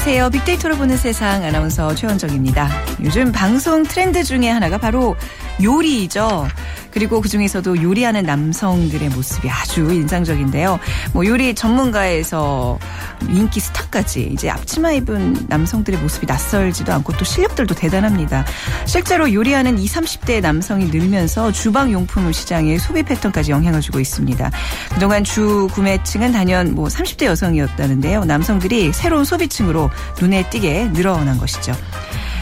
안녕하세요. 빅데이터로 보는 세상 아나운서 최원정입니다. 요즘 방송 트렌드 중에 하나가 바로 요리죠. 그리고 그중에서도 요리하는 남성들의 모습이 아주 인상적인데요. 뭐 요리 전문가에서 인기 스타까지 이제 앞치마 입은 남성들의 모습이 낯설지도 않고 또 실력들도 대단합니다. 실제로 요리하는 20, 30대 남성이 늘면서 주방 용품 시장의 소비 패턴까지 영향을 주고 있습니다. 그동안 주 구매층은 단연 뭐 30대 여성이었다는데요. 남성들이 새로운 소비층으로 눈에 띄게 늘어난 것이죠.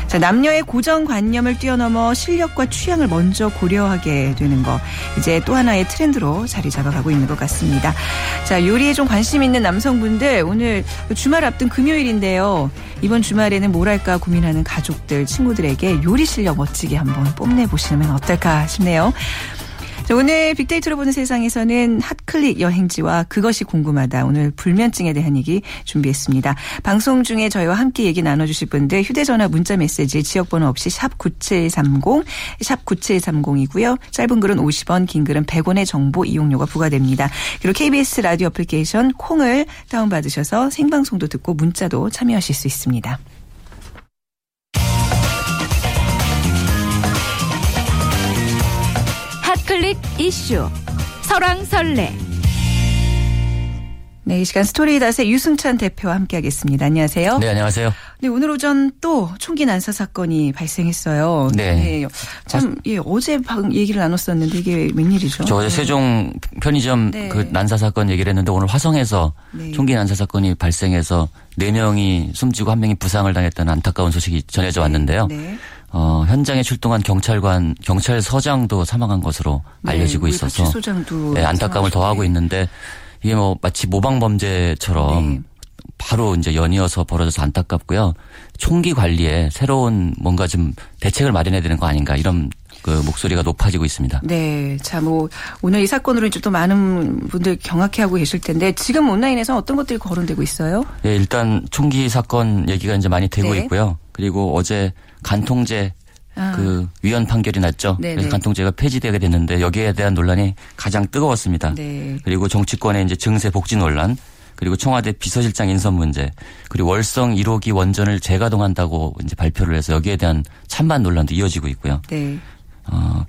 자, 남녀의 고정관념을 뛰어넘어 실력과 취향을 먼저 고려하게 되는 거. 이제 또 하나의 트렌드로 자리 잡아가고 있는 것 같습니다. 자, 요리에 좀 관심 있는 남성분들 오늘 주말 앞둔 금요일인데요. 이번 주말에는 뭘 할까 고민하는 가족들, 친구들에게 요리 실력 멋지게 한번 뽐내 보시면 어떨까 싶네요. 자, 오늘 빅데이터로 보는 세상에서는 핫클릭 여행지와 그것이 궁금하다. 오늘 불면증에 대한 얘기 준비했습니다. 방송 중에 저희와 함께 얘기 나눠주실 분들 휴대전화 문자 메시지 지역번호 없이 샵 9730, 샵 9730이고요. 짧은 글은 50원, 긴 글은 100원의 정보 이용료가 부과됩니다. 그리고 KBS 라디오 애플리케이션 콩을 다운받으셔서 생방송도 듣고 문자도 참여하실 수 있습니다. 클릭 이슈 설왕설래 네, 이 시간 스토리닷의 유승찬 대표와 함께하겠습니다. 안녕하세요. 네, 안녕하세요. 네, 오늘 오전 또 총기 난사 사건이 발생했어요. 네. 참, 예, 어제 방 얘기를 나눴었는데 이게 웬일이죠? 저 어제 네. 세종 편의점 네. 그 난사 사건 얘기를 했는데 오늘 화성에서 네. 총기 난사 사건이 발생해서 네 명이 숨지고 한 명이 부상을 당했다는 안타까운 소식이 전해져 왔는데요. 네. 어, 현장에 출동한 경찰관, 경찰서장도 사망한 것으로 네, 알려지고 있어서 네, 안타까움을. 더하고 있는데 이게 뭐 마치 모방 범죄처럼 네. 바로 이제 연이어서 벌어져서 안타깝고요. 총기 관리에 새로운 뭔가 좀 대책을 마련해야 되는 거 아닌가 이런 그 목소리가 높아지고 있습니다. 네. 자, 뭐, 오늘 이 사건으로 이제 또 많은 분들 경악해 하고 계실 텐데, 지금 온라인에서 어떤 것들이 거론되고 있어요? 예, 일단 총기 사건 얘기가 이제 많이 되고 네. 있고요. 그리고 어제 간통죄 아. 그 위헌 판결이 났죠. 네네. 그래서 간통죄가 폐지되게 됐는데 여기에 대한 논란이 가장 뜨거웠습니다. 네. 그리고 정치권의 이제 증세 복지 논란, 그리고 청와대 비서실장 인선 문제, 그리고 월성 1호기 원전을 재가동한다고 이제 발표를 해서 여기에 대한 찬반 논란도 이어지고 있고요. 네. 어,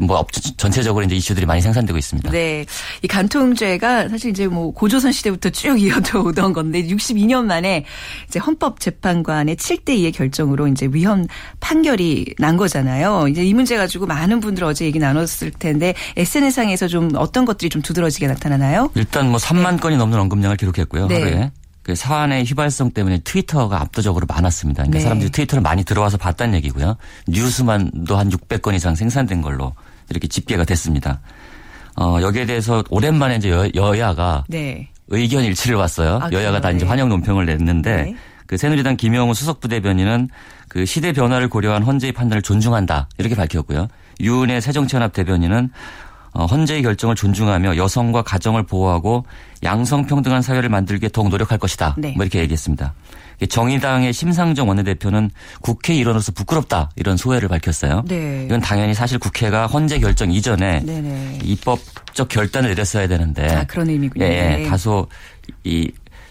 뭐 업- 전체적으로 이제 이슈들이 많이 생산되고 있습니다. 네. 이 간통죄가 사실 이제 뭐 고조선 시대부터 쭉 이어져 오던 건데 62년 만에 이제 헌법재판관의 7대 2의 결정으로 이제 위헌 판결이 난 거잖아요. 이제 이 문제 가지고 많은 분들 어제 얘기 나눴을 텐데 SNS상에서 좀 어떤 것들이 좀 두드러지게 나타나나요? 일단 뭐 3만 건이 넘는 언급량을 기록했고요. 네. 하루에. 그 사안의 휘발성 때문에 트위터가 압도적으로 많았습니다. 그러니까 네. 사람들이 트위터를 많이 들어와서 봤다는 얘기고요. 뉴스만도 한 600건 이상 생산된 걸로 이렇게 집계가 됐습니다. 어, 여기에 대해서 오랜만에 이제 여, 여야가 네. 의견 일치를 왔어요. 아, 여야가 다? 이제 네. 환영 논평을 냈는데 네. 그 새누리당 김영우 수석부대변인은 그 시대 변화를 고려한 헌재의 판단을 존중한다 이렇게 밝혔고요. 유은혜 새정치연합 대변인은 어, 헌재의 결정을 존중하며 여성과 가정을 보호하고 양성평등한 사회를 만들기에 더욱 노력할 것이다. 네. 뭐 이렇게 얘기했습니다. 정의당의 심상정 원내대표는 국회 일원으로서 부끄럽다 이런 소회를 밝혔어요. 네. 이건 당연히 사실 국회가 헌재 결정 이전에 네네. 입법적 결단을 내렸어야 되는데 아, 그런 의미군요. 예, 예. 네. 다소 이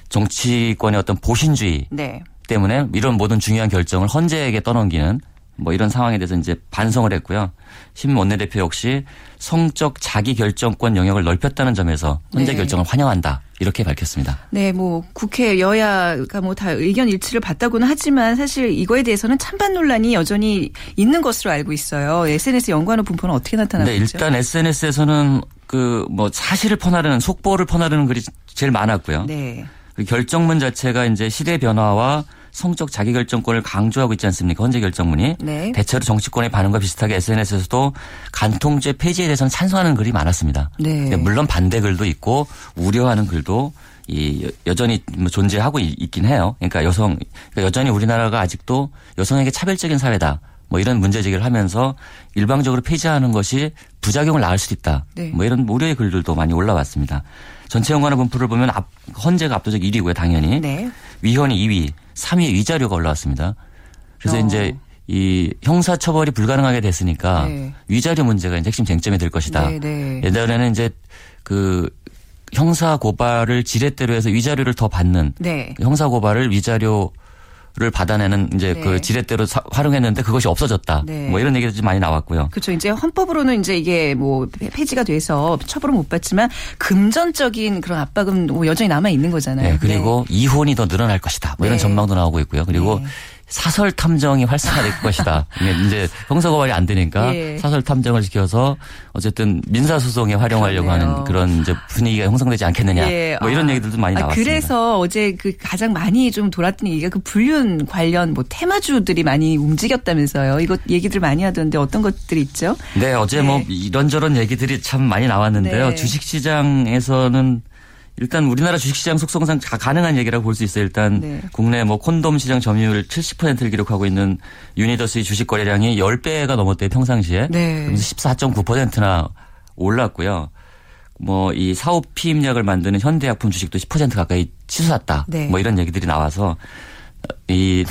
정치권의 어떤 보신주의 네. 때문에 이런 모든 중요한 결정을 헌재에게 떠넘기는 뭐 이런 상황에 대해서 이제 반성을 했고요. 심 원내대표 역시 성적 자기 결정권 영역을 넓혔다는 점에서 헌재 네. 결정을 환영한다 이렇게 밝혔습니다. 네, 뭐 국회 여야가 뭐 다 의견 일치를 봤다고는 하지만 사실 이거에 대해서는 찬반 논란이 여전히 있는 것으로 알고 있어요. SNS 연관어 분포는 어떻게 나타나고 네, 있죠? 일단 SNS에서는 그 뭐 사실을 퍼나르는 속보를 퍼나르는 글이 제일 많았고요. 네. 그 결정문 자체가 이제 시대 변화와 성적 자기결정권을 강조하고 있지 않습니까? 헌재 결정문이. 네. 대체로 정치권의 반응과 비슷하게 SNS에서도 간통죄 폐지에 대해서는 찬성하는 글이 많았습니다. 네. 근데 물론 반대 글도 있고 우려하는 글도 이 여- 여전히 뭐 존재하고 이- 있긴 해요. 그러니까 여성 그러니까 여전히 우리나라가 아직도 여성에게 차별적인 사회다. 뭐 이런 문제 제기를 하면서 일방적으로 폐지하는 것이 부작용을 낳을 수도 있다. 네. 뭐 이런 우려의 글들도 많이 올라왔습니다. 전체 연관어 분포를 보면 앞, 헌재가 압도적 1위고요, 당연히. 네. 위헌이 2위, 3위에 위자료가 올라왔습니다. 그래서 어. 이제 이 형사 처벌이 불가능하게 됐으니까 네. 위자료 문제가 이제 핵심 쟁점이 될 것이다. 네, 네. 예전에는 이제 그 형사 고발을 지렛대로 해서 위자료를 더 받는 네. 형사 고발을 위자료 를 받아내는 이제 네. 그 지렛대로 사- 활용했는데 그것이 없어졌다. 네. 뭐 이런 얘기도 좀 많이 나왔고요. 그렇죠. 이제 헌법으로는 이제 이게 뭐 폐지가 돼서 처벌을 못 받지만 금전적인 그런 압박은 뭐 여전히 남아 있는 거잖아요. 네, 그리고 이혼이 더 늘어날 것이다. 뭐 이런 네. 전망도 나오고 있고요. 그리고 네. 사설 탐정이 활성화될 것이다. 이제 형사고발이 안 되니까 예. 사설 탐정을 시켜서 어쨌든 민사 소송에 활용하려고 그러네요. 하는 그런 이제 분위기가 형성되지 않겠느냐. 예. 뭐 이런 아. 얘기들도 많이 아, 나왔습니다. 그래서 어제 그 가장 많이 좀 돌았던 얘기가 그 불륜 관련 뭐 테마주들이 많이 움직였다면서요. 이거 얘기들 많이 하던데 어떤 것들이 있죠? 네, 어제 네. 뭐 이런저런 얘기들이 참 많이 나왔는데요. 네. 주식시장에서는 일단 우리나라 주식시장 속성상 다 가능한 얘기라고 볼 수 있어요. 일단 네. 국내 뭐 콘돔 시장 점유율 70%를 기록하고 있는 유니더스의 주식 거래량이 10배가 넘었대요. 평상시에. 네. 그러면서 14.9%나 올랐고요. 뭐 이 사업 피임약을 만드는 현대약품 주식도 10% 가까이 치솟았다. 네. 뭐 이런 얘기들이 나와서 이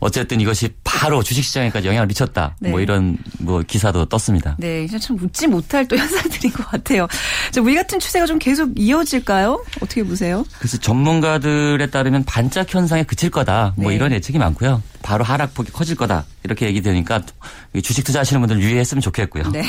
어쨌든 이것이 바로 주식시장에까지 영향을 미쳤다. 네. 뭐 이런 뭐 기사도 떴습니다. 네, 참 웃지 못할 또 현상들인 것 같아요. 저 우리 같은 추세가 좀 계속 이어질까요? 어떻게 보세요? 그래서 전문가들에 따르면 반짝 현상에 그칠 거다. 뭐 네. 이런 예측이 많고요. 바로 하락폭이 커질 거다. 이렇게 얘기 되니까 주식 투자하시는 분들 유의했으면 좋겠고요. 네.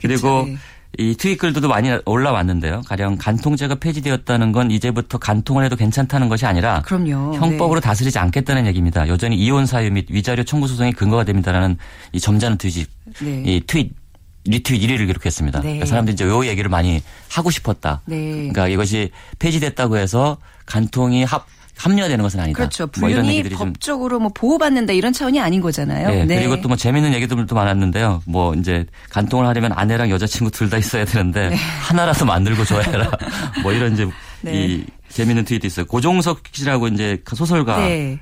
그리고 그쵸, 네. 이 트윗 글들도 많이 올라왔는데요. 가령 간통죄가 폐지되었다는 건 이제부터 간통을 해도 괜찮다는 것이 아니라 그럼요. 형법으로 다스리지 않겠다는 얘기입니다. 여전히 이혼 사유 및 위자료 청구 소송이 근거가 됩니다라는 이 점잖은 트윗, 네. 이 트윗 리트윗 1위를 기록했습니다. 네. 그러니까 사람들이 이제 요 얘기를 많이 하고 싶었다. 네. 그러니까 이것이 폐지됐다고 해서 간통이 합 합리화되는 것은 아니다. 그렇죠. 뭐 불륜이 좀 법적으로 뭐 보호받는다 이런 차원이 아닌 거잖아요. 네, 네. 그리고 또 뭐 재밌는 얘기들도 많았는데요. 뭐 이제 간통을 하려면 아내랑 여자친구 둘 다 있어야 되는데 하나라도 만들고 줘야 해라. 뭐 이런 이제 네. 이 재밌는 트윗도 있어요. 고종석 씨라고 이제 소설가가 네.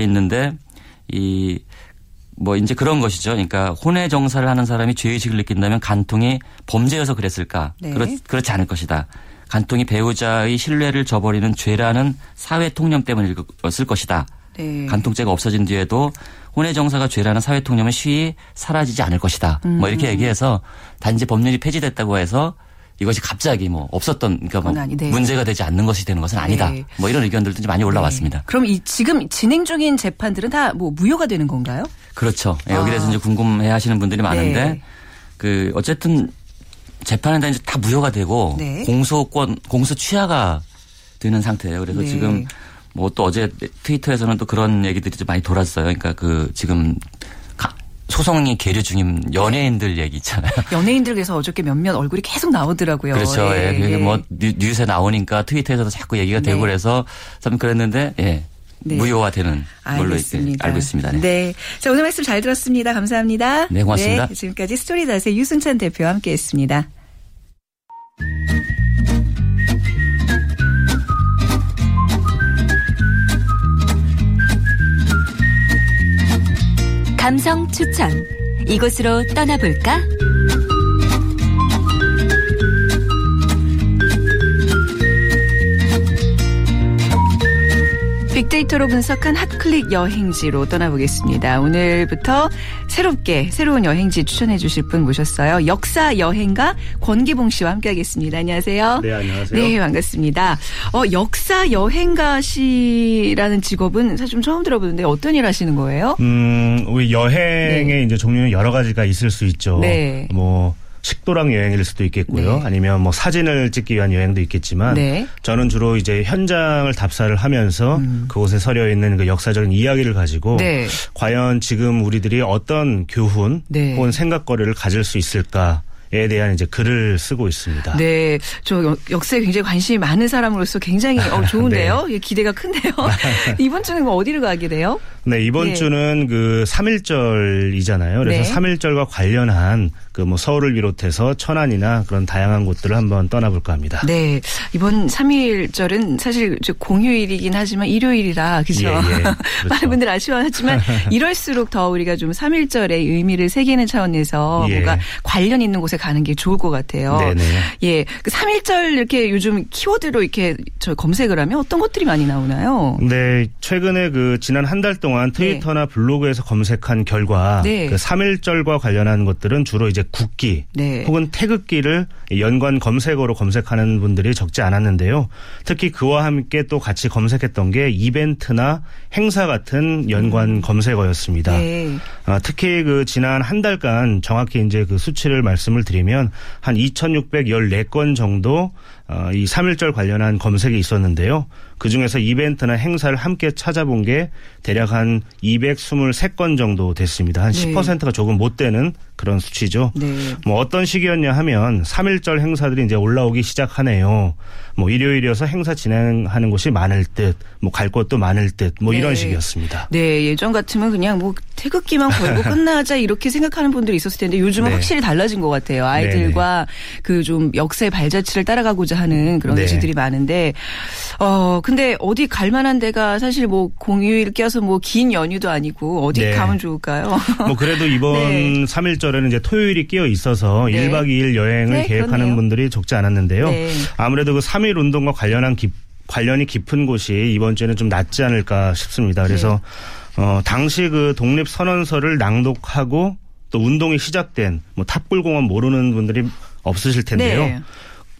있는데 이뭐 이제 그런 것이죠. 그러니까 혼외 정사를 하는 사람이 죄의식을 느낀다면 간통이 범죄여서 그랬을까? 네. 그렇, 그렇지 않을 것이다. 간통이 배우자의 신뢰를 저버리는 죄라는 사회 통념 때문이었을 것이다. 네. 간통죄가 없어진 뒤에도 혼외 정사가 죄라는 사회 통념은 쉬이 사라지지 않을 것이다. 뭐 음. 이렇게 얘기해서 단지 법률이 폐지됐다고 해서 이것이 갑자기 뭐 없었던 그러니까 뭐 네. 문제가 되지 않는 것이 되는 것은 아니다. 네. 뭐 이런 의견들도 좀 많이 올라왔습니다. 네. 그럼 이 지금 진행 중인 재판들은 다 뭐 무효가 되는 건가요? 그렇죠. 예, 여기 대해서 아. 이제 궁금해 하시는 분들이 많은데 네. 그 어쨌든 재판은 다 이제 다 무효가 되고 네. 공소권 공소 취하가 되는 상태예요. 그래서 네. 지금 뭐 또 어제 트위터에서는 또 그런 얘기들이 좀 많이 돌았어요. 그러니까 그 지금 가- 소송이 계류 중인 연예인들 얘기 있잖아요. 연예인들께서 어저께 몇몇 얼굴이 계속 나오더라고요. 그렇죠. 예. 예, 예. 뭐 뉴- 뉴스에 나오니까 트위터에서도 자꾸 얘기가 되고 네. 그래서 참 그랬는데 예. 네. 무효화되는 걸로 알겠습니다. 알고 있습니다. 네. 네. 자, 오늘 말씀 잘 들었습니다. 감사합니다. 네, 고맙습니다. 네, 지금까지 스토리닷의 유순찬 대표와 함께 했습니다. 감성 추천. 이곳으로 떠나볼까? 빅데이터로 분석한 핫클릭 여행지로 떠나보겠습니다. 오늘부터 새롭게 새로운 여행지 추천해 주실 분 모셨어요. 역사 여행가 권기봉 씨와 함께하겠습니다. 안녕하세요. 네, 안녕하세요. 네, 반갑습니다. 어, 역사 여행가시라는 직업은 사실 좀 처음 들어보는데 어떤 일 하시는 거예요? 음, 우리 여행의 네. 이제 종류는 여러 가지가 있을 수 있죠. 네. 뭐 식도락 여행일 수도 있겠고요. 네. 아니면 뭐 사진을 찍기 위한 여행도 있겠지만 네. 저는 주로 이제 현장을 답사를 하면서 그곳에 서려 있는 그 역사적인 이야기를 가지고 음. 네. 과연 지금 우리들이 어떤 교훈 네. 혹은 생각거리를 가질 수 있을까 에 대한 이제 글을 쓰고 있습니다. 네, 저 역- 역사에 굉장히 관심이 많은 사람으로서 굉장히 어, 좋은데요. 예, 기대가 큰데요. 이번 주는 그럼 어디를 가게 돼요? 네, 이번 예. 주는 그 3.1절이잖아요. 그래서 네. 3.1절과 관련한 그 뭐 서울을 비롯해서 천안이나 그런 다양한 곳들을 한번 떠나볼까 합니다. 네, 이번 3일절은 사실 저 공휴일이긴 하지만 일요일이라 그죠? 예, 예. 그렇죠. 많은 분들 아쉬워하지만 이럴수록 더 우리가 좀 3일절의 의미를 새기는 차원에서 예. 뭔가 관련 있는 곳에 가는 게 좋을 것 같아요. 네네. 예, 그 3.1절 이렇게 요즘 키워드로 이렇게 저 검색을 하면 어떤 것들이 많이 나오나요? 네, 최근에 그 지난 한 달 동안 트위터나 블로그에서 검색한 결과 네. 그 3.1절과 관련한 것들은 주로 이제 국기 네. 혹은 태극기를 연관 검색어로 검색하는 분들이 적지 않았는데요. 특히 그와 함께 또 같이 검색했던 게 이벤트나 행사 같은 연관 검색어였습니다. 음. 네. 아, 특히 그 지난 한 달간 정확히 이제 그 수치를 말씀을 드리 면 한 2,614건 정도 어, 이 3.1절 관련한 검색이 있었는데요. 그 중에서 이벤트나 행사를 함께 찾아본 게 대략 한 223건 정도 됐습니다. 한 네. 10%가 조금 못 되는 그런 수치죠. 네. 뭐 어떤 시기였냐 하면 3.1절 행사들이 이제 올라오기 시작하네요. 뭐 일요일이어서 행사 진행하는 곳이 많을 듯, 뭐 갈 곳도 많을 듯, 뭐 이런 네. 식이었습니다. 네, 예전 같으면 그냥 뭐 태극기만 걸고 끝나자 이렇게 생각하는 분들이 있었을 텐데 요즘은 네. 확실히 달라진 것 같아요. 아이들과 그 좀 역사의 발자취를 따라가고자 하는 그런 네. 의지들이 많은데, 어, 근데 어디 갈 만한 데가 사실 뭐 공휴일 껴서 뭐 긴 연휴도 아니고 어디 네. 가면 좋을까요? 뭐 그래도 이번 네. 3일절에는 이제 토요일이 끼어 있어서 네. 1박 2일 여행을 네, 계획하는 그렇네요. 분들이 적지 않았는데요. 네. 아무래도 그 3일 운동과 관련한 깊- 관련이 깊은 곳이 이번 주에는 좀 낫지 않을까 싶습니다. 그래서 네. 어 당시 그 독립 선언서를 낭독하고 또 운동이 시작된 뭐 탑골공원 모르는 분들이 없으실 텐데요.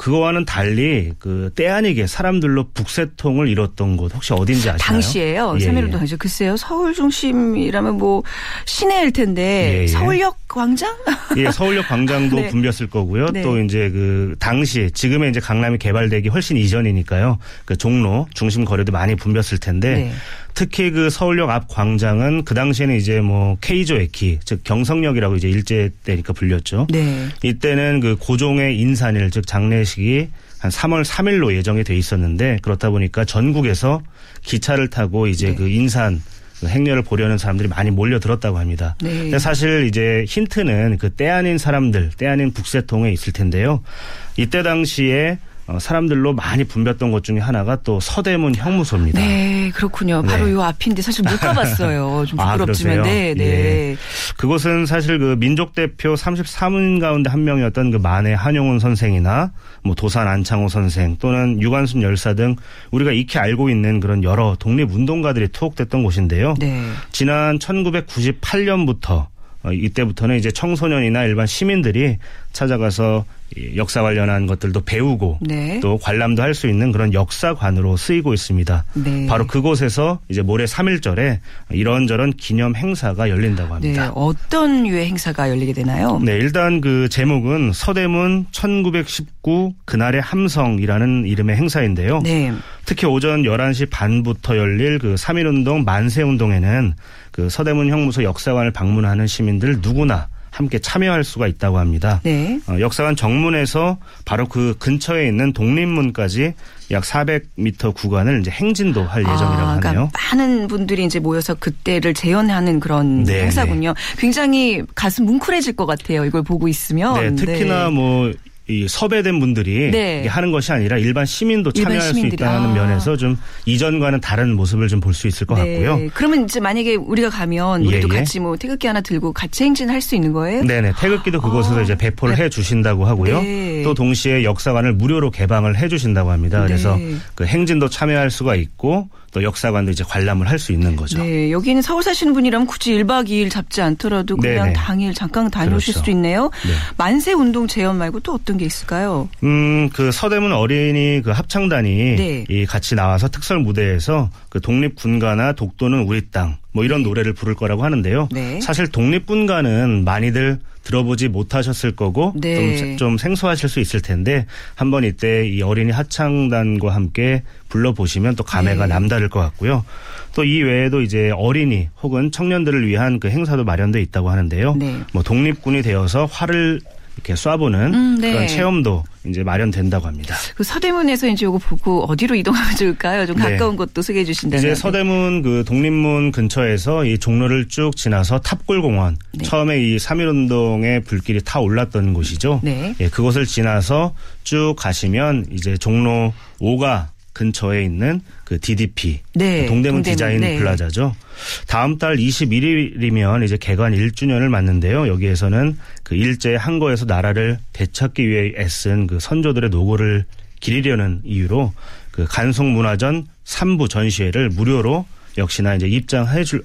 네. 그거와는 달리 그 때 아니게 사람들로 북새통을 이뤘던 곳 혹시 어딘지 아시나요? 당시에요. 예, 3.1운동 예. 당시 글쎄요. 서울 중심이라면 뭐 시내일 텐데 예, 예. 서울역 광장? 예, 서울역 광장도 네. 붐볐을 거고요. 네. 또 이제 그 당시 지금의 이제 강남이 개발되기 훨씬 이전이니까요. 그 종로 중심 거리도 많이 붐볐을 텐데 네. 특히 그 서울역 앞 광장은 그 당시에는 이제 뭐 K조 에키 즉 경성역이라고 이제 일제 때니까 불렸죠. 네. 이때는 그 고종의 인산일 즉 장례식이 한 3월 3일로 예정이 돼 있었는데 그렇다 보니까 전국에서 기차를 타고 이제 네. 그 인산 그 행렬을 보려는 사람들이 많이 몰려들었다고 합니다. 네. 근데 사실 이제 힌트는 그 때 아닌 사람들, 때 아닌 북새통에 있을 텐데요. 이때 당시에 어, 사람들로 많이 붐볐던 것 중에 하나가 또 서대문 형무소입니다. 네, 그렇군요. 바로 네. 요 앞인데 사실 못 가봤어요. 좀 아, 부끄럽지만. 그러세요? 네, 네. 예. 그곳은 사실 그 민족 대표 33인 가운데 한 명이었던 그 만해 한용운 선생이나 뭐 도산 안창호 선생 또는 유관순 열사 등 우리가 익히 알고 있는 그런 여러 독립 운동가들이 투옥됐던 곳인데요. 네. 지난 1998년부터 어, 이때부터는 이제 청소년이나 일반 시민들이 찾아가서 이 역사 관련한 것들도 배우고 네. 또 관람도 할 수 있는 그런 역사관으로 쓰이고 있습니다. 네. 바로 그곳에서 이제 모레 3일절에 이런저런 기념 행사가 열린다고 네. 합니다. 어떤 유의 행사가 열리게 되나요? 네, 일단 그 제목은 서대문 1919 그날의 함성이라는 이름의 행사인데요. 네. 특히 오전 11시 반부터 열릴 그 3.1운동 만세운동에는 그 서대문 형무소 역사관을 방문하는 시민들 누구나 함께 참여할 수가 있다고 합니다. 네. 어, 역사관 정문에서 바로 그 근처에 있는 독립문까지 약 400m 구간을 이제 행진도 할 예정이라고 아, 하네요. 그러니까 많은 분들이 이제 모여서 그때를 재현하는 그런 네, 행사군요. 굉장히 가슴 뭉클해질 것 같아요. 이걸 보고 있으면. 네, 특히나 뭐 이 섭외된 분들이 네. 하는 것이 아니라 일반 시민도 일반 참여할 시민들이. 수 있다는 아. 면에서 좀 이전과는 다른 모습을 좀 볼 수 있을 것 같고요. 네. 그러면 이제 만약에 우리가 가면 우리도 예, 예. 같이 뭐 태극기 하나 들고 같이 행진할 수 있는 거예요? 네네 태극기도 그곳에서 아. 이제 배포를 해 주신다고 하고요. 네. 또 동시에 역사관을 무료로 개방을 해 주신다고 합니다. 그래서 네. 그 행진도 참여할 수가 있고 또 역사관도 이제 관람을 할 수 있는 거죠. 네, 여기는 서울 사시는 분이라면 굳이 1박 2일 잡지 않더라도 그냥 네네. 당일 잠깐 다녀오실 그렇죠. 수도 있네요. 네. 만세 운동 체험 말고 또 어떤 게 있을까요? 음, 그 서대문 어린이 그 합창단이 네. 이 같이 나와서 특설 무대에서 그 독립 군가나 독도는 우리 땅 뭐 이런 노래를 부를 거라고 하는데요. 네. 사실 독립군가는 많이들 들어보지 못하셨을 거고 네. 좀, 좀 생소하실 수 있을 텐데 한번 이때 이 어린이 합창단과 함께 불러보시면 또 감회가 네. 남다를 것 같고요. 또 이 외에도 이제 어린이 혹은 청년들을 위한 그 행사도 마련돼 있다고 하는데요. 네. 뭐 독립군이 되어서 활을 이렇게 쏴보는 음, 네. 그런 체험도 이제 마련된다고 합니다. 그 서대문에서 이제 요거 보고 어디로 이동하면 좋을까요? 좀 네. 가까운 곳도 소개해 주신다면. 이제 서대문 그 독립문 근처에서 이 종로를 쭉 지나서 탑골공원 네. 처음에 이 3.1운동의 불길이 타 올랐던 곳이죠. 네. 예, 그곳을 지나서 쭉 가시면 이제 종로 5가 근처에 있는 그 DDP 네, 동대문, 동대문, 디자인 네. 플라자죠. 다음 달 21일이면 이제 개관 1주년을 맞는데요. 여기에서는 그 일제 항거에서 나라를 되찾기 위해 애쓴 그 선조들의 노고를 기리려는 이유로 그 간송문화전 3부 전시회를 무료로 역시나 이제 입장해 줄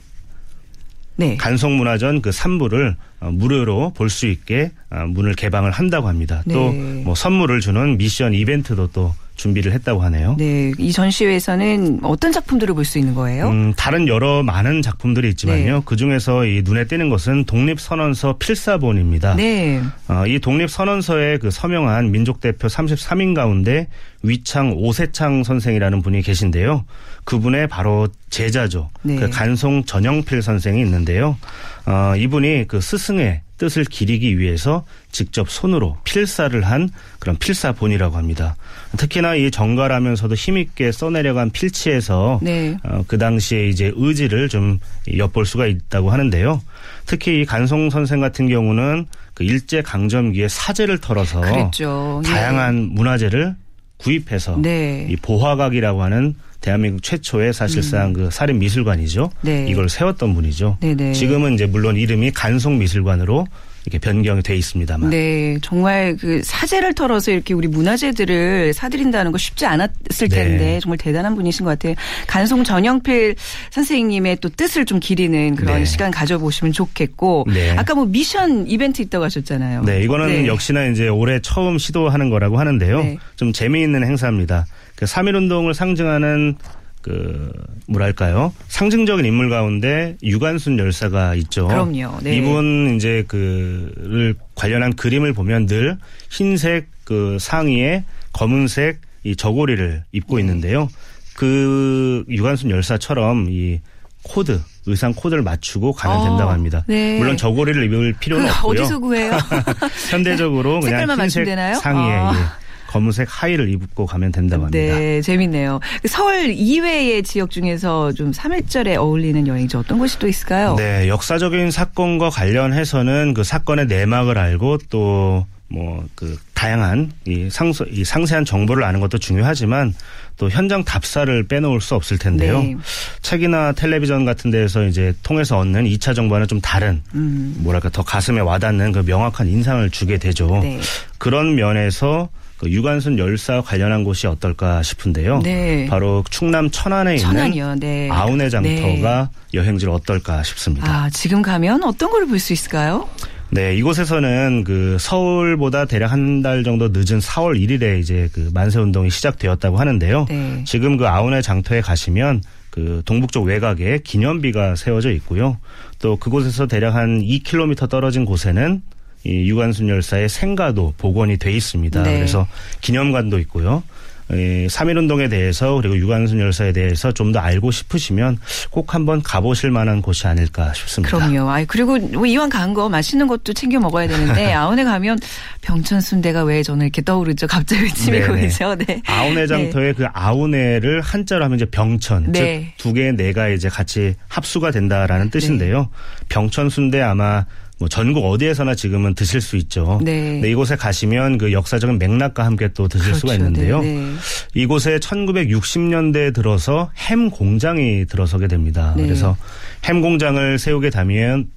네. 간송문화전 그 3부를 어, 무료로 볼 수 있게 어, 문을 개방을 한다고 합니다. 네. 또 뭐 선물을 주는 미션 이벤트도 또 준비를 했다고 하네요. 네. 이 전시회에서는 어떤 작품들을 볼 수 있는 거예요? 음, 다른 여러 많은 작품들이 있지만요. 네. 그 중에서 이 눈에 띄는 것은 독립선언서 필사본입니다. 네. 어, 이 독립선언서에 그 서명한 민족대표 33인 가운데 위창 오세창 선생이라는 분이 계신데요. 그분의 바로 제자죠. 네. 그 간송 전영필 선생이 있는데요. 어, 이분이 그 스승의 뜻을 기리기 위해서 직접 손으로 필사를 한 그런 필사본이라고 합니다. 특히나 이 정갈하면서도 힘있게 써내려간 필치에서 네. 어, 그 당시에 이제 의지를 좀 엿볼 수가 있다고 하는데요. 특히 이 간송 선생 같은 경우는 그 일제 강점기에 사제를 털어서 그랬죠. 예. 다양한 문화재를 구입해서 네. 이 보화각이라고 하는 대한민국 최초의 사실상 그 살인 미술관이죠. 음. 네. 이걸 세웠던 분이죠. 네네. 지금은 이제 물론 이름이 간송 미술관으로 이렇게 변경이 돼 있습니다만. 네, 정말 그 사제를 털어서 이렇게 우리 문화재들을 사들인다는 거 쉽지 않았을 네. 텐데 정말 대단한 분이신 것 같아요. 간송 전영필 선생님의 또 뜻을 좀 기리는 그런 네. 시간 가져보시면 좋겠고 네. 아까 뭐 미션 이벤트 있다고 하셨잖아요. 네, 이거는 네. 역시나 이제 올해 처음 시도하는 거라고 하는데요. 네. 좀 재미있는 행사입니다. 그 3.1운동을 상징하는 그, 뭐랄까요. 상징적인 인물 가운데 유관순 열사가 있죠. 그럼요. 네. 이분 이제 그를 관련한 그림을 보면 늘 흰색 그 상의에 검은색 이 저고리를 네. 입고 있는데요. 그 유관순 열사처럼 이 코드 의상 코드를 맞추고 가면 어, 된다고 합니다. 네. 물론 저고리를 입을 필요는 그 없고요. 어디서 구해요? 현대적으로 그냥 흰색? 상의에 아. 예, 검은색 하의를 입고 가면 된다고 합니다. 네, 재밌네요. 서울 이외의 지역 중에서 좀 3일절에 어울리는 여행지 어떤 곳이 또 있을까요? 네, 역사적인 사건과 관련해서는 그 사건의 내막을 알고 또 뭐그 다양한 이 상서 이 상세한 정보를 아는 것도 중요하지만 또 현장 답사를 빼놓을 수 없을 텐데요. 네. 책이나 텔레비전 같은 데에서 이제 통해서 얻는 2차 정보와는 좀 다른 음. 뭐랄까 더 가슴에 와닿는 그 명확한 인상을 주게 되죠. 네. 그런 면에서 그 유관순 열사와 관련한 곳이 어떨까 싶은데요. 네. 바로 충남 천안에 있는 천안이요. 네. 아운의 장터가 여행지로 어떨까 싶습니다. 아, 지금 가면 어떤 걸 볼 수 있을까요? 네, 이곳에서는 그 서울보다 대략 한 달 정도 늦은 4월 1일에 이제 그 만세 운동이 시작되었다고 하는데요. 네. 지금 그 아운의 장터에 가시면 그 동북쪽 외곽에 기념비가 세워져 있고요. 또 그곳에서 대략 한 2km 떨어진 곳에는 이 유관순 열사의 생가도 복원이 돼 있습니다. 네. 그래서 기념관도 있고요. 이 3.1운동에 대해서 그리고 유관순 열사에 대해서 좀 더 알고 싶으시면 꼭 한번 가보실 만한 곳이 아닐까 싶습니다. 그럼요. 아 그리고 뭐 이왕 간 거 맛있는 것도 챙겨 먹어야 되는데 아원에 가면 병천 순대가 왜 저는 이렇게 떠오르죠? 갑자기 침이 네네. 고이죠. 네. 아우네 장터에 그 아우네를 한자로 하면 이제 병천, 네. 즉두 개의 내가 이제 같이 합수가 된다라는 뜻인데요. 병천 순대 아마 뭐 전국 어디에서나 지금은 드실 수 있죠. 네. 근데 이곳에 가시면 그 역사적인 맥락과 함께 또 드실 수가 그렇죠. 있는데요. 네, 네. 이곳에 1960년대에 들어서 햄 공장이 들어서게 됩니다. 네. 그래서 햄 공장을 세우게 되면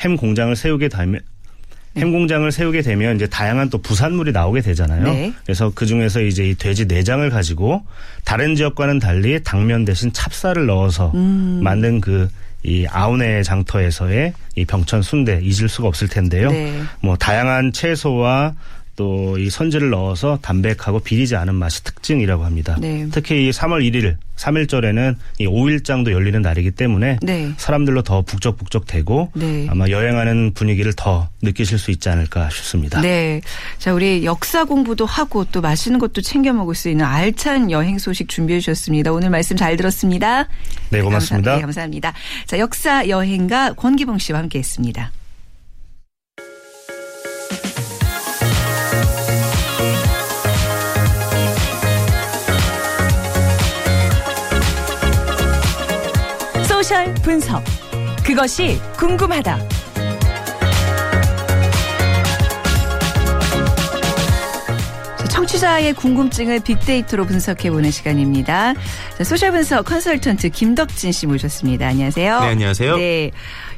햄 공장을 세우게 되면 네. 햄 공장을 세우게 되면 이제 다양한 또 부산물이 나오게 되잖아요. 네. 그래서 그 중에서 이제 이 돼지 내장을 가지고 다른 지역과는 달리 당면 대신 찹쌀을 넣어서 음. 만든 그 이 아우네 장터에서의 이 병천 순대 잊을 수가 없을 텐데요. 네. 뭐 다양한 채소와 또 이 선지를 넣어서 담백하고 비리지 않은 맛이 특징이라고 합니다. 네. 특히 이 3월 1일 3일절에는 이 5일장도 열리는 날이기 때문에 네. 사람들로 더 북적북적 되고 네. 아마 여행하는 분위기를 더 느끼실 수 있지 않을까 싶습니다. 네. 자, 우리 역사 공부도 하고 또 맛있는 것도 챙겨 먹을 수 있는 알찬 여행 소식 준비해 주셨습니다. 오늘 말씀 잘 들었습니다. 네, 고맙습니다. 감사, 네, 감사합니다. 자, 역사 여행가 권기봉 씨와 함께 했습니다. 분석. 그것이 궁금하다. 자, 청취자의 궁금증을 빅데이터로 분석해보는 시간입니다. 자, 소셜 분석 컨설턴트 김덕진 씨 모셨습니다. 안녕하세요. 네, 안녕하세요. 네.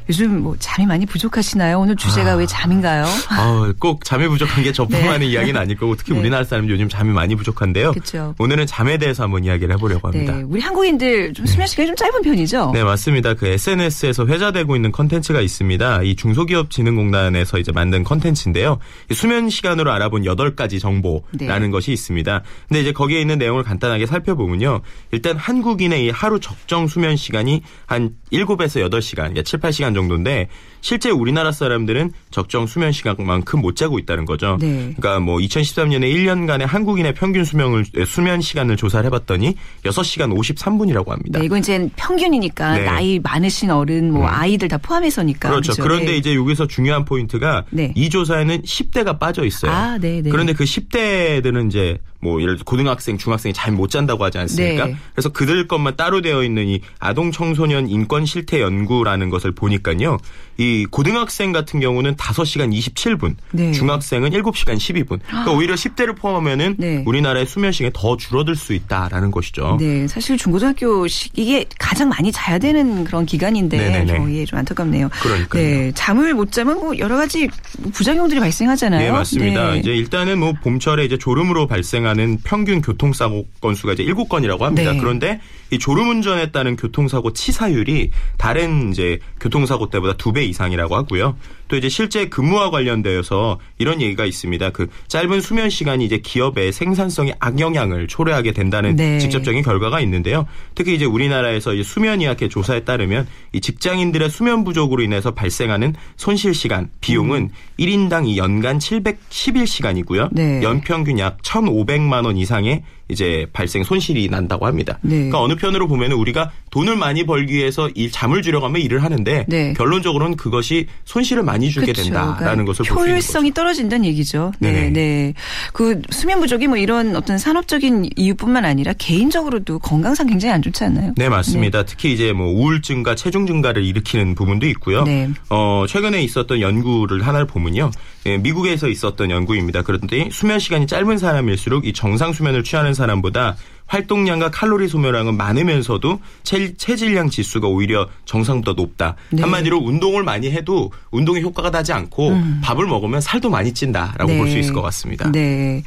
요즘 뭐 잠이 많이 부족하시나요? 오늘 주제가 아. 왜 잠인가요? 어, 꼭 잠이 부족한 게 저뿐만의 네. 이야기는 아닐 거고 특히 네. 우리나라 사람이 요즘 잠이 많이 부족한데요. 그쵸. 오늘은 잠에 대해서 한번 이야기를 해보려고 합니다. 네. 우리 한국인들 좀 수면 시간이 좀 짧은 편이죠? 네, 맞습니다. 그 SNS에서 회자되고 있는 컨텐츠가 있습니다. 이 중소기업진흥공단에서 이제 만든 컨텐츠인데요. 이 수면 시간으로 알아본 8가지 정보라는 네. 것이 있습니다. 근데 이제 거기에 있는 내용을 간단하게 살펴보면요. 일단 한국인의 이 하루 적정 수면 시간이 한 7에서 8시간, 그러니까 7, 8시간 정도인데 실제 우리나라 사람들은 적정 수면 시간만큼 못 자고 있다는 거죠. 네. 그러니까 뭐 2013년에 1년간의 한국인의 평균 수명을 수면 시간을 조사를 해봤더니 6시간 53분이라고 합니다. 네, 이건 이제 평균이니까 네. 나이 많으신 어른, 뭐 아이들 다 포함해서니까. 그렇죠. 그죠? 그런데 네. 이제 여기서 중요한 포인트가 네. 이 조사에는 10대가 빠져 있어요. 아, 네, 네. 그런데 그 10대들은 이제 뭐 예를 들어 고등학생, 중학생이 잘 못 잔다고 하지 않습니까? 네. 그래서 그들 것만 따로 되어 있는 이 아동 청소년 인권 실태 연구라는 것을 보니까요. 이 고등학생 같은 경우는 5시간 27분, 네. 중학생은 7시간 12분. 그러니까 오히려 10대를 포함하면은 네. 우리나라의 수면 시간이 더 줄어들 수 있다라는 것이죠. 네, 사실 중고등학교 시 이게 가장 많이 자야 되는 그런 기간인데 네네네. 좀, 예, 좀 안타깝네요. 그러니까요. 네, 잠을 못 자면 뭐 여러 가지 부작용들이 발생하잖아요. 네, 맞습니다. 네. 이제 일단은 뭐 봄철에 이제 졸음으로 발생하는 평균 교통사고 건수가 이제 7건이라고 합니다. 네. 그런데 이 졸음 운전에 따른 교통사고 치사율이 다른 이제 교통사고 때보다 두 배 이상이라고 하고요. 또 이제 실제 근무와 관련되어서 이런 얘기가 있습니다. 그 짧은 수면 시간이 이제 기업의 생산성에 악영향을 초래하게 된다는 네. 직접적인 결과가 있는데요. 특히 이제 우리나라에서 이 수면의학회 조사에 따르면 이 직장인들의 수면 부족으로 인해서 발생하는 손실 시간 비용은 1인당 이 연간 711시간이고요. 네. 연평균 약 1,500만 원 이상의 이제 발생 손실이 난다고 합니다. 네. 그러니까 어느 편으로 보면 우리가 돈을 많이 벌기 위해서 일 잠을 줄여가며 일을 하는데 네. 결론적으로는 그것이 손실을 많이 주게 그쵸. 된다라는 그러니까 것을 볼수 있는. 효율성이 떨어진다는 얘기죠. 네, 네 네. 네. 그 수면 부족이 뭐 이런 어떤 산업적인 이유뿐만 아니라 개인적으로도 건강상 굉장히 안 좋지 않나요? 네, 맞습니다. 특히 이제 뭐 우울증과 체중 증가를 일으키는 부분도 있고요. 네. 어, 최근에 있었던 연구를 하나를 보면요. 예, 미국에서 있었던 연구입니다. 그런데 수면 시간이 짧은 사람일수록 이 정상 수면을 취하는 사람보다 활동량과 칼로리 소모량은 많으면서도 체, 체질량 지수가 오히려 정상보다 높다. 네. 한마디로 운동을 많이 해도 운동의 효과가 나지 않고 밥을 먹으면 살도 많이 찐다라고 볼수 음. 네. 있을 것 같습니다. 네.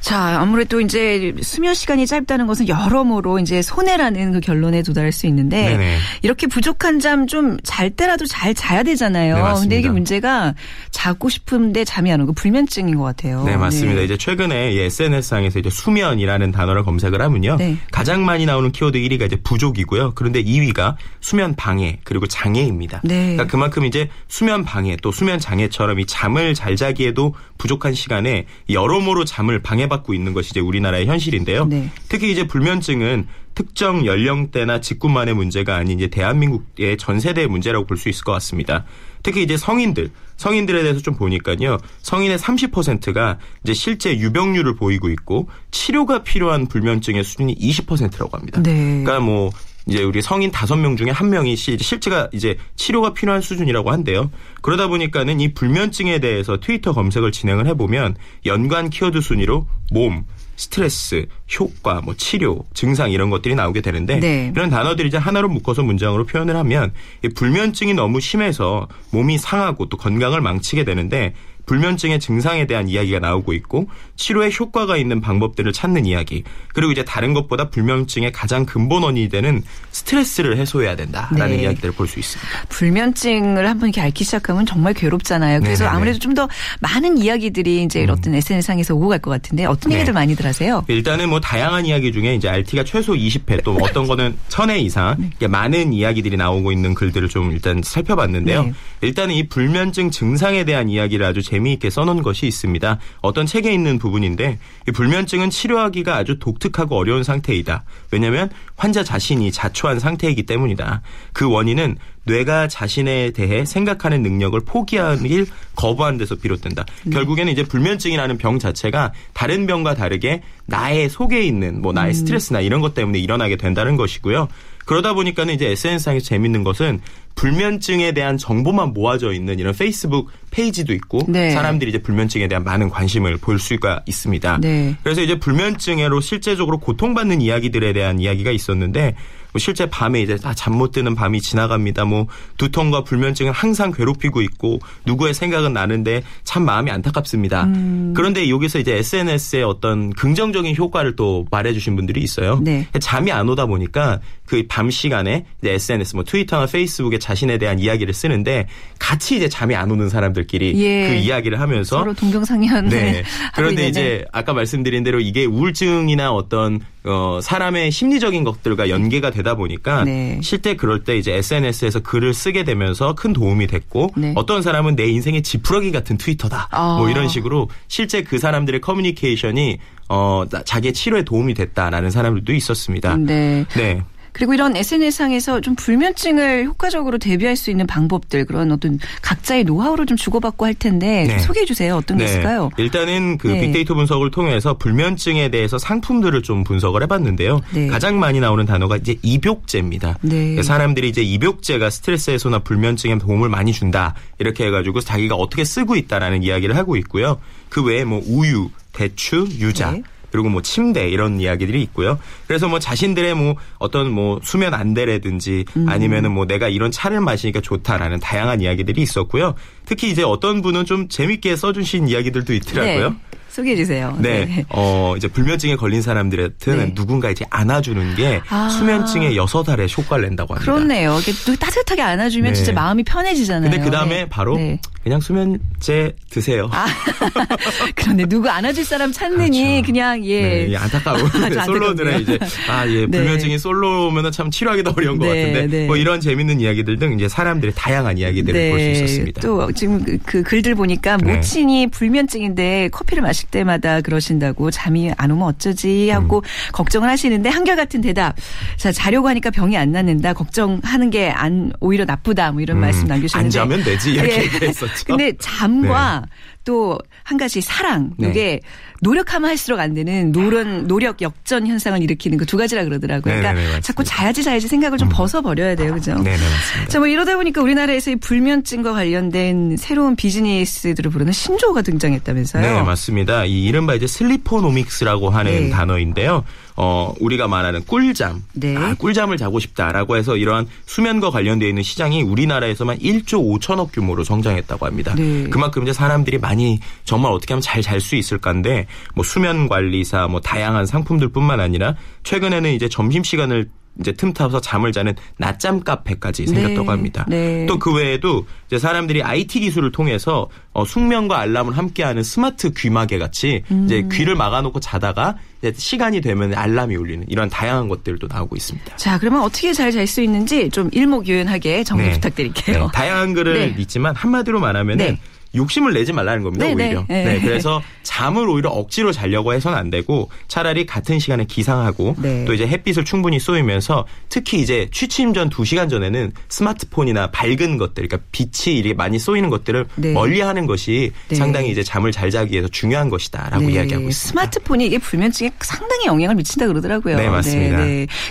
자, 아무래도 이제 수면 시간이 짧다는 것은 여러모로 이제 손해라는 그 결론에 도달할 수 있는데 네네. 이렇게 부족한 잠 좀 잘 때라도 잘 자야 되잖아요. 네, 맞습니다. 근데 이게 문제가 자고 싶은데 잠이 안 오고 불면증인 것 같아요. 네, 맞습니다. 이제 최근에 SNS상에서 이제 수면이라는 단어를 검색을 하면요. 네. 가장 많이 나오는 키워드 1위가 이제 부족이고요. 그런데 2위가 수면 방해 그리고 장애입니다. 네. 그러니까 그만큼 이제 수면 방해 또 수면 장애처럼 이 잠을 잘 자기에도 부족한 시간에 여러모로 잠을 방해받고 있는 것이 이제 우리나라의 현실인데요. 네. 특히 이제 불면증은 특정 연령대나 직군만의 문제가 아닌 이제 대한민국의 전 세대의 문제라고 볼 수 있을 것 같습니다. 특히 이제 성인들, 성인들에 대해서 좀 보니까요. 성인의 30%가 이제 실제 유병률을 보이고 있고 치료가 필요한 불면증의 수준이 20%라고 합니다. 네. 그러니까 뭐 이제 우리 성인 다섯 명 중에 한 명이 시- 실제가 이제 치료가 필요한 수준이라고 한대요. 그러다 보니까는 이 불면증에 대해서 트위터 검색을 진행을 해보면 연관 키워드 순위로 몸, 스트레스, 효과, 뭐 치료, 증상 이런 것들이 나오게 되는데 네. 이런 단어들이 이제 하나로 묶어서 문장으로 표현을 하면 이 불면증이 너무 심해서 몸이 상하고 또 건강을 망치게 되는데 불면증의 증상에 대한 이야기가 나오고 있고 치료에 효과가 있는 방법들을 찾는 이야기 그리고 이제 다른 것보다 불면증의 가장 근본원이 되는 스트레스를 해소해야 된다라는 네. 이야기들을 볼 수 있습니다. 불면증을 한번 이렇게 앓기 시작하면 정말 괴롭잖아요. 그래서 네네네. 아무래도 좀 더 많은 이야기들이 이제 어떤 SNS상에서 오고 갈 것 같은데 어떤 네. 얘기들 많이들 하세요? 일단은 뭐 다양한 이야기 중에 이제 RT가 최소 20회 또 어떤 거는 1000회 이상 네. 많은 이야기들이 나오고 있는 글들을 좀 일단 살펴봤는데요. 네. 일단은 이 불면증 증상에 대한 이야기를 아주 재미있게 써놓은 것이 있습니다. 어떤 책에 있는 부분인데 이 불면증은 치료하기가 아주 독특하고 어려운 상태이다. 왜냐하면 환자 자신이 자초한 상태이기 때문이다. 그 원인은 뇌가 자신에 대해 생각하는 능력을 포기하길 거부한 데서 비롯된다. 결국에는 이제 불면증이라는 병 자체가 다른 병과 다르게 나의 속에 있는 뭐 나의 스트레스나 이런 것 때문에 일어나게 된다는 것이고요. 그러다 보니까는 이제 SNS상에서 재밌는 것은 불면증에 대한 정보만 모아져 있는 이런 페이스북 페이지도 있고 네. 사람들이 이제 불면증에 대한 많은 관심을 볼 수가 있습니다. 네. 그래서 이제 불면증으로 실제적으로 고통받는 이야기들에 대한 이야기가 있었는데 뭐 실제 밤에 이제 아, 잠못 드는 밤이 지나갑니다. 뭐 두통과 불면증은 항상 괴롭히고 있고 누구의 생각은 나는데 참 마음이 안타깝습니다. 음. 그런데 여기서 이제 SNS의 어떤 긍정적인 효과를 또 말해주신 분들이 있어요. 네. 잠이 안 오다 보니까 그 밤 시간에 이제 SNS 뭐 트위터나 페이스북에 자신에 대한 이야기를 쓰는데 같이 이제 잠이 안 오는 사람들끼리 예. 그 이야기를 하면서 서로 동병상련. 네. 그런데. 이제 아까 말씀드린 대로 이게 우울증이나 어떤 어 사람의 심리적인 것들과 연계가 되다 보니까 네. 실제 그럴 때 이제 SNS에서 글을 쓰게 되면서 큰 도움이 됐고 네. 어떤 사람은 내 인생의 지푸라기 같은 트위터다. 아. 뭐 이런 식으로 실제 그 사람들의 커뮤니케이션이 어 나- 자기의 치료에 도움이 됐다라는 사람들도 있었습니다. 네. 네. 그리고 이런 SNS상에서 좀 불면증을 효과적으로 대비할 수 있는 방법들 그런 어떤 각자의 노하우를 좀 주고받고 할 텐데 좀 네. 소개해 주세요. 어떤 게 있을까요? 일단은 그 네. 빅데이터 분석을 통해서 불면증에 대해서 상품들을 좀 분석을 해봤는데요. 네. 가장 많이 나오는 단어가 이제 입욕제입니다. 네. 사람들이 이제 입욕제가 스트레스 해소나 불면증에 도움을 많이 준다 이렇게 해가지고 자기가 어떻게 쓰고 있다라는 이야기를 하고 있고요. 그 외에 뭐 우유, 대추, 유자. 네. 그리고 뭐 침대 이런 이야기들이 있고요. 그래서 뭐 자신들의 뭐 어떤 뭐 수면 안대라든지 음. 아니면은 뭐 내가 이런 차를 마시니까 좋다라는 다양한 이야기들이 있었고요. 특히 이제 어떤 분은 좀 재밌게 써주신 이야기들도 있더라고요. 네. 소개해 주세요. 네. 어, 이제 불면증에 걸린 사람들한테는 네. 누군가 이제 안아주는 게 아. 수면증에 여섯 알의 효과를 낸다고 합니다. 그렇네요. 따뜻하게 안아주면 네. 진짜 마음이 편해지잖아요. 근데 그 다음에 네. 바로 네. 그냥 수면제 드세요. 아, 그런데 누구 안아줄 사람 찾느니 그렇죠. 그냥 예. 네, 안타까운 아주 솔로들의 이제 안타깝네요. 아, 예, 네. 불면증이 솔로면은 참 치료하기도 어려운 것 네, 같은데 네. 뭐 이런 재밌는 이야기들 등 이제 사람들의 다양한 이야기들을 볼 수 있었습니다. 또 지금 그, 그 글들 보니까 네. 모친이 불면증인데 커피를 마실 때마다 그러신다고 잠이 안 오면 어쩌지 하고 음. 걱정을 하시는데 한결같은 대답. 자 자려고 하니까 병이 안 낫는다. 걱정하는 게 안 오히려 나쁘다. 뭐 이런 음, 말씀 남기셨는데. 안 자면 되지 이렇게 예. 얘기했었죠. 근데 잠과 또 한 가지 사랑 네. 이게 노력하면 할수록 안 되는 노련 노력 역전 현상을 일으키는 그 두 가지라 그러더라고요. 그러니까 네네네, 맞습니다. 음. 자꾸 자야지 자야지 생각을 좀 벗어 버려야 돼요, 그죠? 네네 맞습니다. 자, 뭐 이러다 보니까 우리나라에서 이 불면증과 관련된 새로운 비즈니스들을 부르는 신조어가 등장했다면서요? 네, 맞습니다. 이 이른바 이제 슬리포노믹스라고 하는 네. 단어인데요. 어, 우리가 말하는 꿀잠. 네. 아, 꿀잠을 자고 싶다라고 해서 이러한 수면과 관련되어 있는 시장이 우리나라에서만 1조 5천억 규모로 성장했다고 합니다. 네. 그만큼 이제 사람들이 많이 정말 어떻게 하면 잘 잘 수 있을까인데 뭐 수면 관리사 뭐 다양한 상품들뿐만 아니라 최근에는 이제 점심 시간을 이제 틈타서 잠을 자는 낮잠 카페까지 생겼다고 네. 합니다. 네. 또그 외에도 이제 사람들이 IT 기술을 통해서 어, 숙면과 알람을 함께하는 스마트 귀마개 같이 음. 이제 귀를 막아놓고 자다가 시간이 되면 알람이 울리는 이런 다양한 것들도 나오고 있습니다. 자, 그러면 어떻게 잘 잘 수 있는지 좀 일목요연하게 정리 네. 부탁드릴게요. 네, 다양한 글을 네. 있지만 한마디로 말하면은 네. 욕심을 내지 말라는 겁니다, 네, 네. 오히려. 네. 네, 그래서 잠을 오히려 억지로 자려고 해서는 안 되고 차라리 같은 시간에 기상하고 네. 또 이제 햇빛을 충분히 쏘이면서 특히 이제 취침 전 2시간 전에는 스마트폰이나 밝은 것들, 그러니까 빛이 이렇게 많이 쏘이는 것들을 네. 멀리 하는 것이 네. 상당히 이제 잠을 잘 자기 위해서 중요한 것이다라고 네, 이야기하고 있습니다. 스마트폰이 이게 불면증에 상당히 영향을 미친다 그러더라고요. 네, 맞습니다.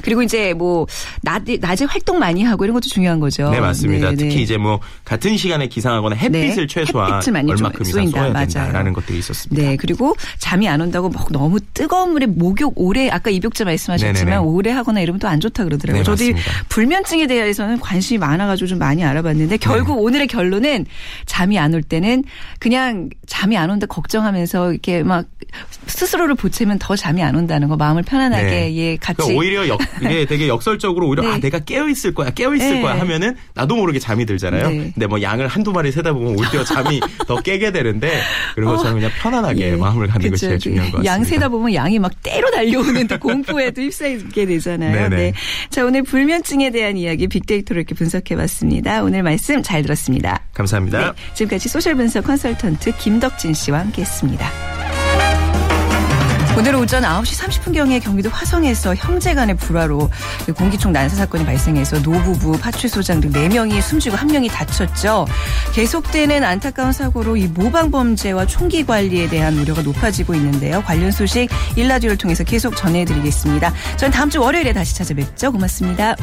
그리고 이제 뭐 낮에, 낮에 활동 많이 하고 이런 것도 중요한 거죠. 네, 맞습니다. 특히 이제 뭐 같은 시간에 기상하거나 햇빛을 네, 최소한 햇 빛을 많이 좀 얼마큼 쏘인다. 된다라는 것들이 있었습니다. 네, 그리고 잠이 안 온다고 막 너무 뜨거운 물에 목욕 오래 아까 입욕제 말씀하셨지만 네네네. 오래 하거나 이러면 또 안 좋다 그러더라고요. 네, 저도. 불면증에 대해서는 관심이 많아가지고 좀 많이 알아봤는데 결국 오늘의 결론은 잠이 안 올 때는 그냥 잠이 안 온다 걱정하면서 이렇게 막 스스로를 보채면 더 잠이 안 온다는 거 마음을 편안하게 네. 예 같이 그러니까 오히려 역, 이게 되게 역설적으로 오히려 네. 아 내가 깨어 있을 거야, 깨어 있을 네. 거야 하면은 나도 모르게 잠이 들잖아요. 네. 근데 뭐 양을 한두 마리 세다 보면 오히려 잠이 더 깨게 되는데 그런 것처럼 그냥 편안하게 예. 마음을 갖는 것이 그쵸. 제일 중요한 것 같습니다. 양 세다 보면 양이 막 때로 달려오는 또 공포에도 휩싸이게 되잖아요. 네. 자, 오늘 불면증에 대한 이야기 빅데이터로 이렇게 분석해 봤습니다. 오늘 말씀 잘 들었습니다. 감사합니다. 네. 지금까지 소셜 분석 컨설턴트 김덕진 씨와 함께 했습니다. 오늘 오전 9시 30분경에 경기도 화성에서 형제 간의 불화로 공기총 난사 사건이 발생해서 노부부, 파출소장 등 4명이 숨지고 1명이 다쳤죠. 계속되는 안타까운 사고로 이 모방 범죄와 총기 관리에 대한 우려가 높아지고 있는데요. 관련 소식 일라디오를 통해서 계속 전해드리겠습니다. 저는 다음 주 월요일에 다시 찾아뵙죠. 고맙습니다.